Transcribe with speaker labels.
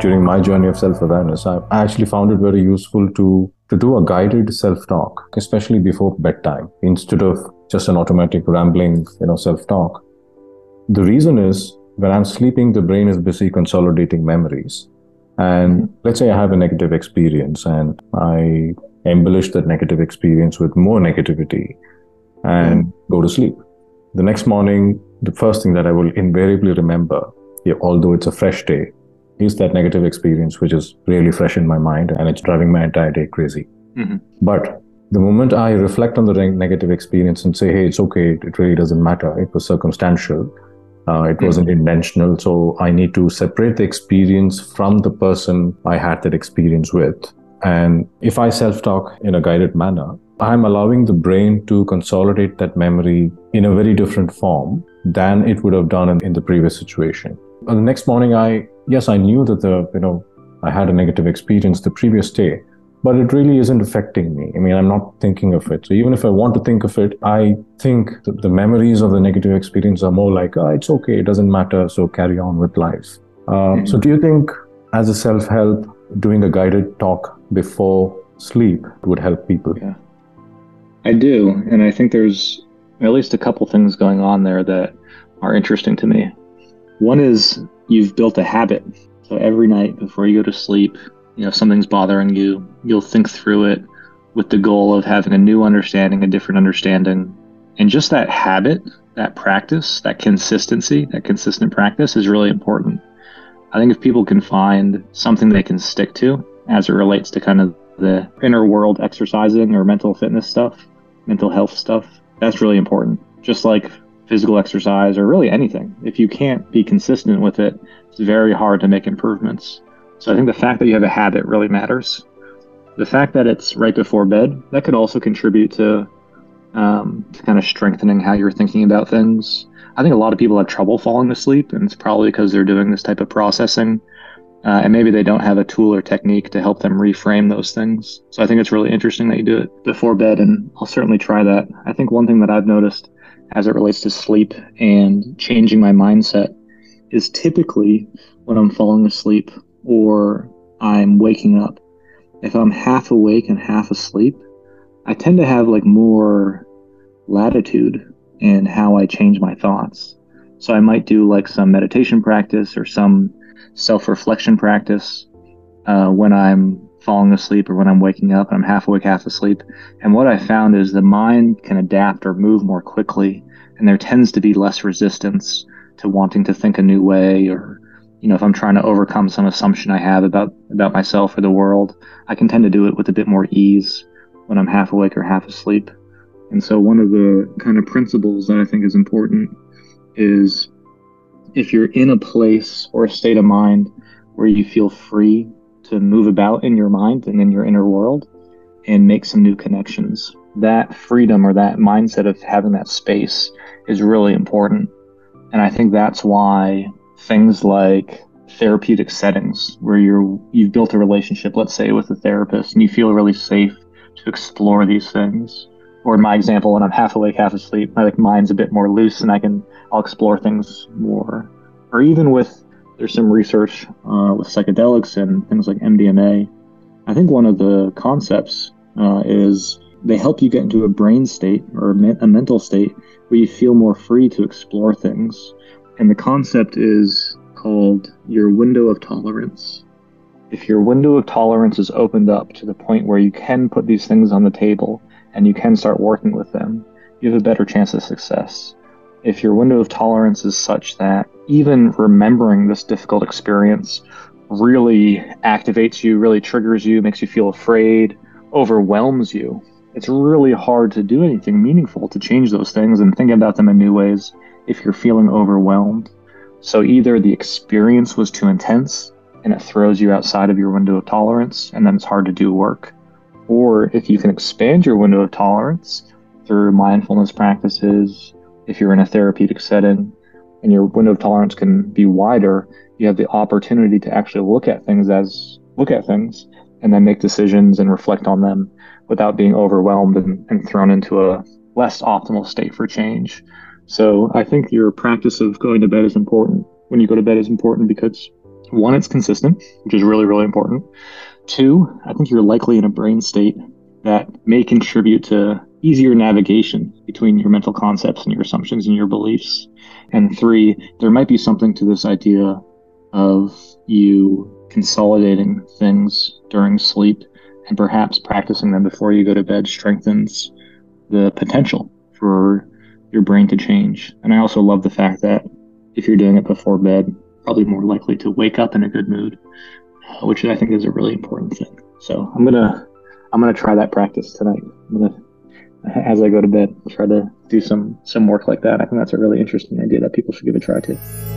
Speaker 1: during my journey of self-awareness, I actually found it very useful to to do a guided self-talk, especially before bedtime, instead of just an automatic rambling, you know, self-talk. The reason is when I'm sleeping, the brain is busy consolidating memories. And let's say I have a negative experience and I embellish that negative experience with more negativity and go to sleep. The next morning, the first thing that I will invariably remember, although it's a fresh day, is that negative experience, which is really fresh in my mind and it's driving my entire day crazy. Mm-hmm. But the moment I reflect on the negative experience and say, hey, it's okay, it really doesn't matter, it was circumstantial, uh, it mm-hmm. wasn't intentional. So I need to separate the experience from the person I had that experience with. And if I self talk in a guided manner, I'm allowing the brain to consolidate that memory in a very different form than it would have done in, in the previous situation. And the next morning, I yes, I knew that the, you know, I had a negative experience the previous day, but it really isn't affecting me. I mean, I'm not thinking of it. So even if I want to think of it, I think the memories of the negative experience are more like, oh, it's okay, it doesn't matter, so carry on with life. Uh, mm-hmm. So do you think, as a self help, doing a guided talk before sleep would help people?
Speaker 2: Yeah, I do. And I think there's at least a couple things going on there that are interesting to me. One is you've built a habit. So every night before you go to sleep, you know, if something's bothering you, you'll think through it with the goal of having a new understanding, a different understanding. And just that habit, that practice, that consistency, that consistent practice is really important. I think if people can find something they can stick to as it relates to kind of the inner world exercising or mental fitness stuff, mental health stuff, that's really important. Just like physical exercise or really anything. If you can't be consistent with it, it's very hard to make improvements. So I think the fact that you have a habit really matters. The fact that it's right before bed, that could also contribute to, um, to kind of strengthening how you're thinking about things. I think a lot of people have trouble falling asleep, and it's probably because they're doing this type of processing. Uh, and maybe they don't have a tool or technique to help them reframe those things. So I think it's really interesting that you do it before bed, and I'll certainly try that. I think one thing that I've noticed as it relates to sleep and changing my mindset is typically when I'm falling asleep or I'm waking up. If I'm half awake and half asleep, I tend to have like more latitude in how I change my thoughts. So I might do like some meditation practice or some self reflection practice uh, when I'm falling asleep or when I'm waking up and I'm half awake, half asleep. And what I found is the mind can adapt or move more quickly, and there tends to be less resistance to wanting to think a new way or you know if i'm trying to overcome some assumption i have about about myself or the world i can tend to do it with a bit more ease when i'm half awake or half asleep and so one of the kind of principles that i think is important is if you're in a place or a state of mind where you feel free to move about in your mind and in your inner world and make some new connections. That freedom or that mindset of having that space is really important. And I think that's why things like therapeutic settings where you're you've built a relationship, let's say with a therapist, and you feel really safe to explore these things. Or in my example, when I'm half awake, half asleep, my like mind's a bit more loose and I can I'll explore things more. Or even with there's some research uh, with psychedelics and things like MDMA. I think one of the concepts uh, is they help you get into a brain state or a mental state where you feel more free to explore things. And the concept is called your window of tolerance. If your window of tolerance is opened up to the point where you can put these things on the table and you can start working with them, you have a better chance of success if your window of tolerance is such that even remembering this difficult experience really activates you, really triggers you, makes you feel afraid, overwhelms you, it's really hard to do anything meaningful to change those things and think about them in new ways if you're feeling overwhelmed. So either the experience was too intense and it throws you outside of your window of tolerance and then it's hard to do work. Or if you can expand your window of tolerance through mindfulness practices, if you're in a therapeutic setting and your window of tolerance can be wider, you have the opportunity to actually look at things as look at things and then make decisions and reflect on them without being overwhelmed and, and thrown into a less optimal state for change. So I think your practice of going to bed is important. When you go to bed is important because one, it's consistent, which is really, really important. Two, I think you're likely in a brain state that may contribute to easier navigation between your mental concepts and your assumptions and your beliefs. And three, there might be something to this idea of you consolidating things during sleep and perhaps practicing them before you go to bed strengthens the potential for your brain to change. And I also love the fact that if you're doing it before bed, probably more likely to wake up in a good mood, uh, which I think is a really important thing. So I'm gonna I'm gonna try that practice tonight. As I go to bed try to do some some work like that. I think that's a really interesting idea that people should give a try to.